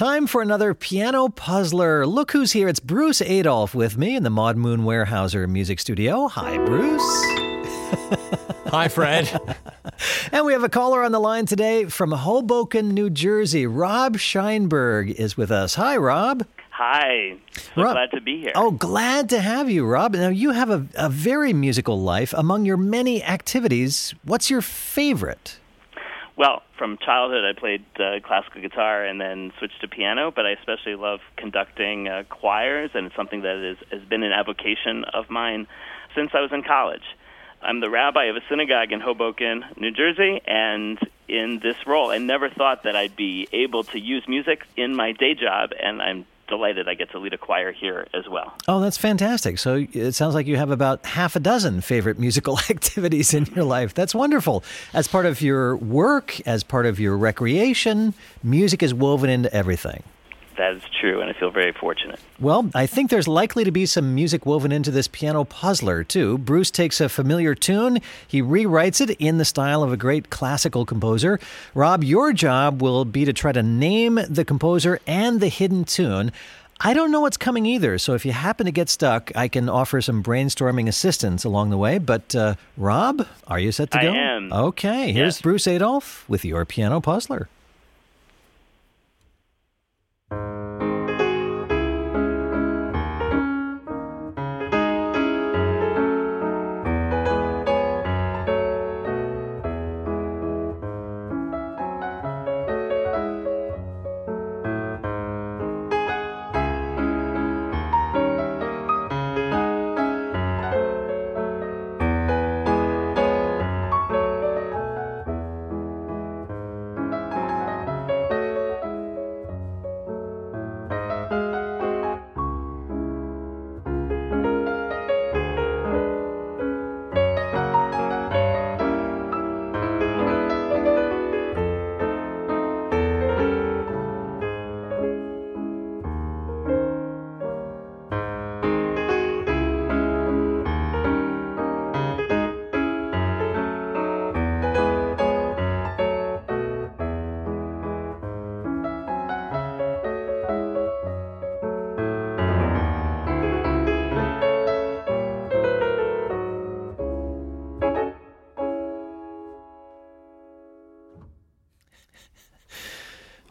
Time for another piano puzzler. Look who's here. It's Bruce Adolphe with me in the Maud Moon Weyerhaeuser Music Studio. Hi, Bruce. Hi, Fred. and we have a caller on the line today from Hoboken, New Jersey. Rob Scheinberg is with us. Hi, Rob. Hi. So Rob. glad to be here. Oh, glad to have you, Rob. Now, you have a, a very musical life. Among your many activities, what's your favorite? Well, from childhood, I played uh, classical guitar and then switched to piano, but I especially love conducting uh, choirs, and it's something that is, has been an avocation of mine since I was in college. I'm the rabbi of a synagogue in Hoboken, New Jersey, and in this role, I never thought that I'd be able to use music in my day job, and I'm delighted I get to lead a choir here as well. Oh, that's fantastic. So it sounds like you have about half a dozen favorite musical activities in your life. That's wonderful. As part of your work, as part of your recreation, music is woven into everything. That is true, and I feel very fortunate. Well, I think there's likely to be some music woven into this piano puzzler, too. Bruce takes a familiar tune, he rewrites it in the style of a great classical composer. Rob, your job will be to try to name the composer and the hidden tune. I don't know what's coming either, so if you happen to get stuck, I can offer some brainstorming assistance along the way. But, uh, Rob, are you set to go? I am. Okay, here's Yes. Bruce Adolphe with your piano puzzler.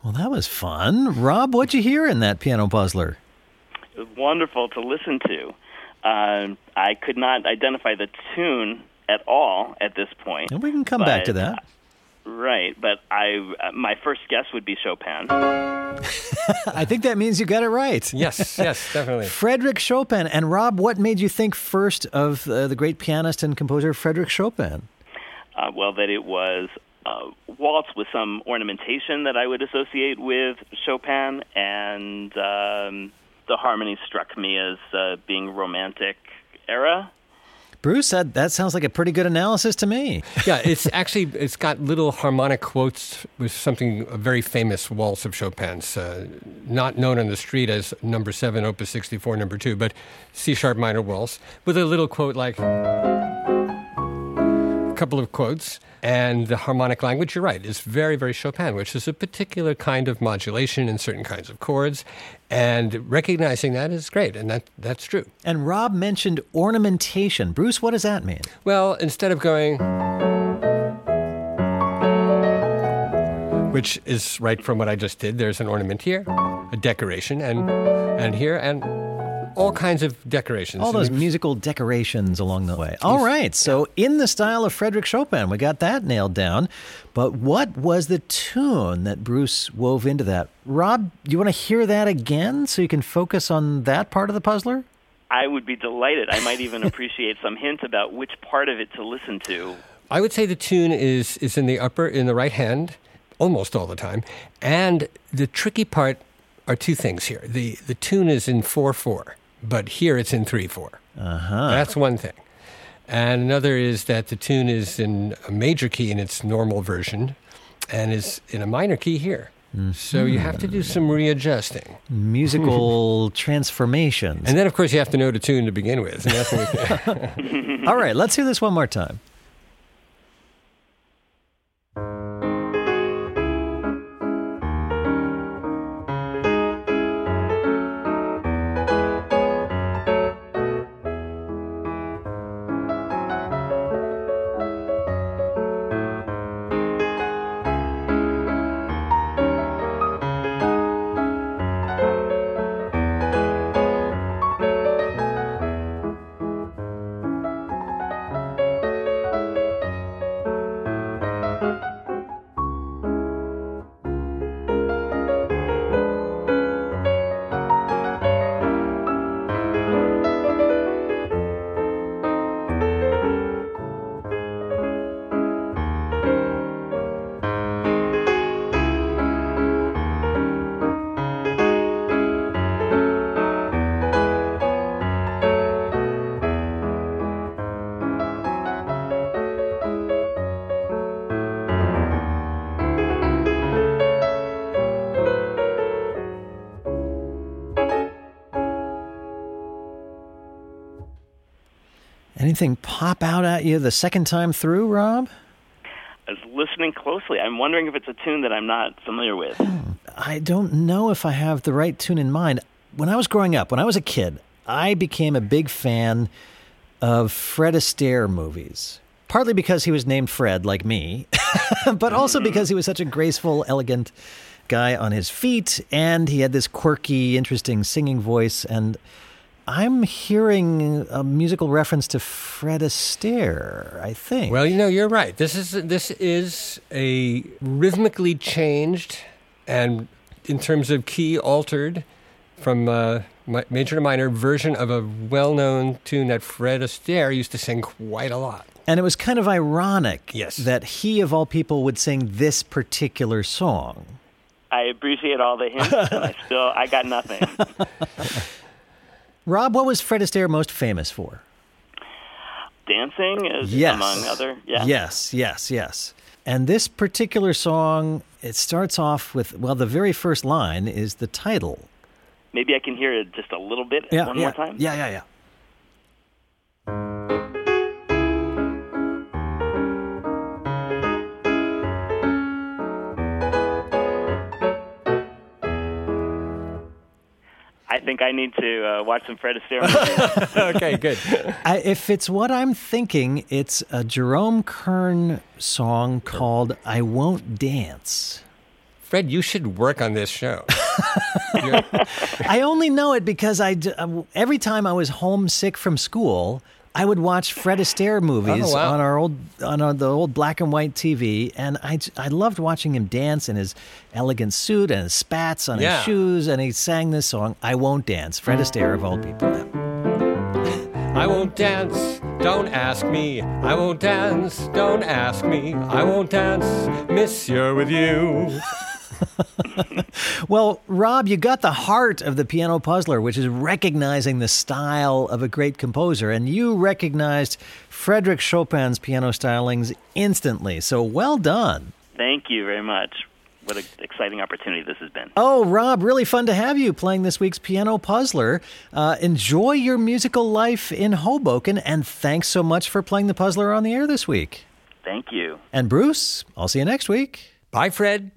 Well, that was fun. Rob, what'd you hear in that piano puzzler? It was wonderful to listen to. Um, I could not identify the tune at all at this point. And we can come back to But, that. Right, but I uh, my first guess would be Chopin. I think that means you got it right. yes, yes, definitely. Frederick Chopin. And Rob, what made you think first of uh, the great pianist and composer Frederick Chopin? Uh, well, that it was a waltz with some ornamentation that I would associate with Chopin, and um, the harmony struck me as uh, being romantic era. Bruce said that sounds like a pretty good analysis to me. Yeah, it's actually it's got little harmonic quotes with something a very famous waltz of Chopin's, uh, not known on the street as Number Seven, Opus sixty four, Number Two, but C sharp minor waltz with a little quote like a couple of quotes and the harmonic language. You're right; it's very very Chopin, which is a particular kind of modulation in certain kinds of chords, and recognizing that is great, and that that's true. And Rob mentioned ornamentation. Bruce, what does that mean? Well, instead of going, which is right from what I just did, there's an ornament here, a decoration, and and here, and all kinds of decorations. All those musical decorations along the way. All right, so in the style of Frederick Chopin, we got that nailed down. But what was the tune that Bruce wove into that? Rob, do you want to hear that again so you can focus on that part of the puzzler? I would be delighted. I might even appreciate some hint about which part of it to listen to. I would say the tune is is in the upper, in the right hand, almost all the time, and the tricky part are two things here. the The tune is in four four, but here it's in three four. Uh-huh. That's one thing. And another is that the tune is in a major key in its normal version and is in a minor key here. So you have to do some readjusting. Musical transformations. And then, of course, you have to know the tune to begin with. All right, let's hear this one more time. Anything pop out at you the second time through, Rob? I was listening closely. I'm wondering if it's a tune that I'm not familiar with. Hmm. I don't know if I have the right tune in mind. When I was growing up, when I was a kid, I became a big fan of Fred Astaire movies. Partly because he was named Fred, like me, but also mm-hmm. because he was such a graceful, elegant guy on his feet, and he had this quirky, interesting singing voice. And I'm hearing a musical reference to Fred Astaire, I think. Well, you know, you're right. This is this is a rhythmically changed and in terms of key altered from uh, major to minor version of a well-known tune that Fred Astaire used to sing quite a lot. And it was kind of ironic yes. that he, of all people, would sing this particular song. I appreciate all the hints, and I still I got nothing. Rob, what was Fred Astaire most famous for? Dancing, is, yes. among other. Yeah. Yes, yes, yes. And this particular song, it starts off with well, the very first line is the title. Maybe I can hear it just a little bit yeah, one yeah. more time. Yeah, yeah, yeah. I think I need to uh, watch some Fred Astaire okay, good. I, if it's what I'm thinking, it's a Jerome Kern song called "I Won't Dance." Fred, you should work on this show. I only know it because I uh, every time I was homesick from school, I would watch Fred Astaire movies oh, wow. on our old on our, the old black and white TV, and I I loved watching him dance in his elegant suit and his spats on yeah. his shoes, and he sang this song "I Won't Dance." Fred Astaire of old people. I won't dance, don't ask me. I won't dance, don't ask me. I won't dance, Monsieur, with you. well, Rob, you got the heart of the piano puzzler, which is recognizing the style of a great composer, and you recognized Frederick Chopin's piano stylings instantly. So well done. Thank you very much. What an exciting opportunity this has been. Oh, Rob, really fun to have you playing this week's Piano Puzzler. Uh, enjoy your musical life in Hoboken, and thanks so much for playing the puzzler on the air this week. Thank you. And Bruce, I'll see you next week. Bye, Fred.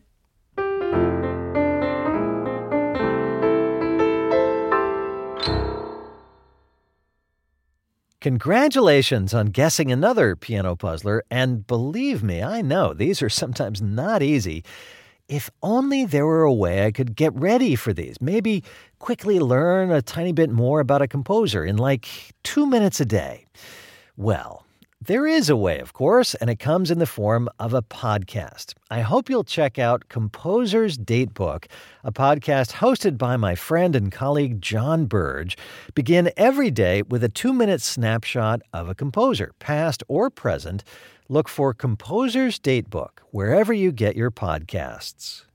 Congratulations on guessing another piano puzzler, and believe me, I know these are sometimes not easy. If only there were a way I could get ready for these, maybe quickly learn a tiny bit more about a composer in like two minutes a day. Well, there is a way, of course, and it comes in the form of a podcast. I hope you'll check out Composer's Datebook, a podcast hosted by my friend and colleague John Birge. Begin every day with a two minute snapshot of a composer, past or present. Look for Composer's Datebook wherever you get your podcasts.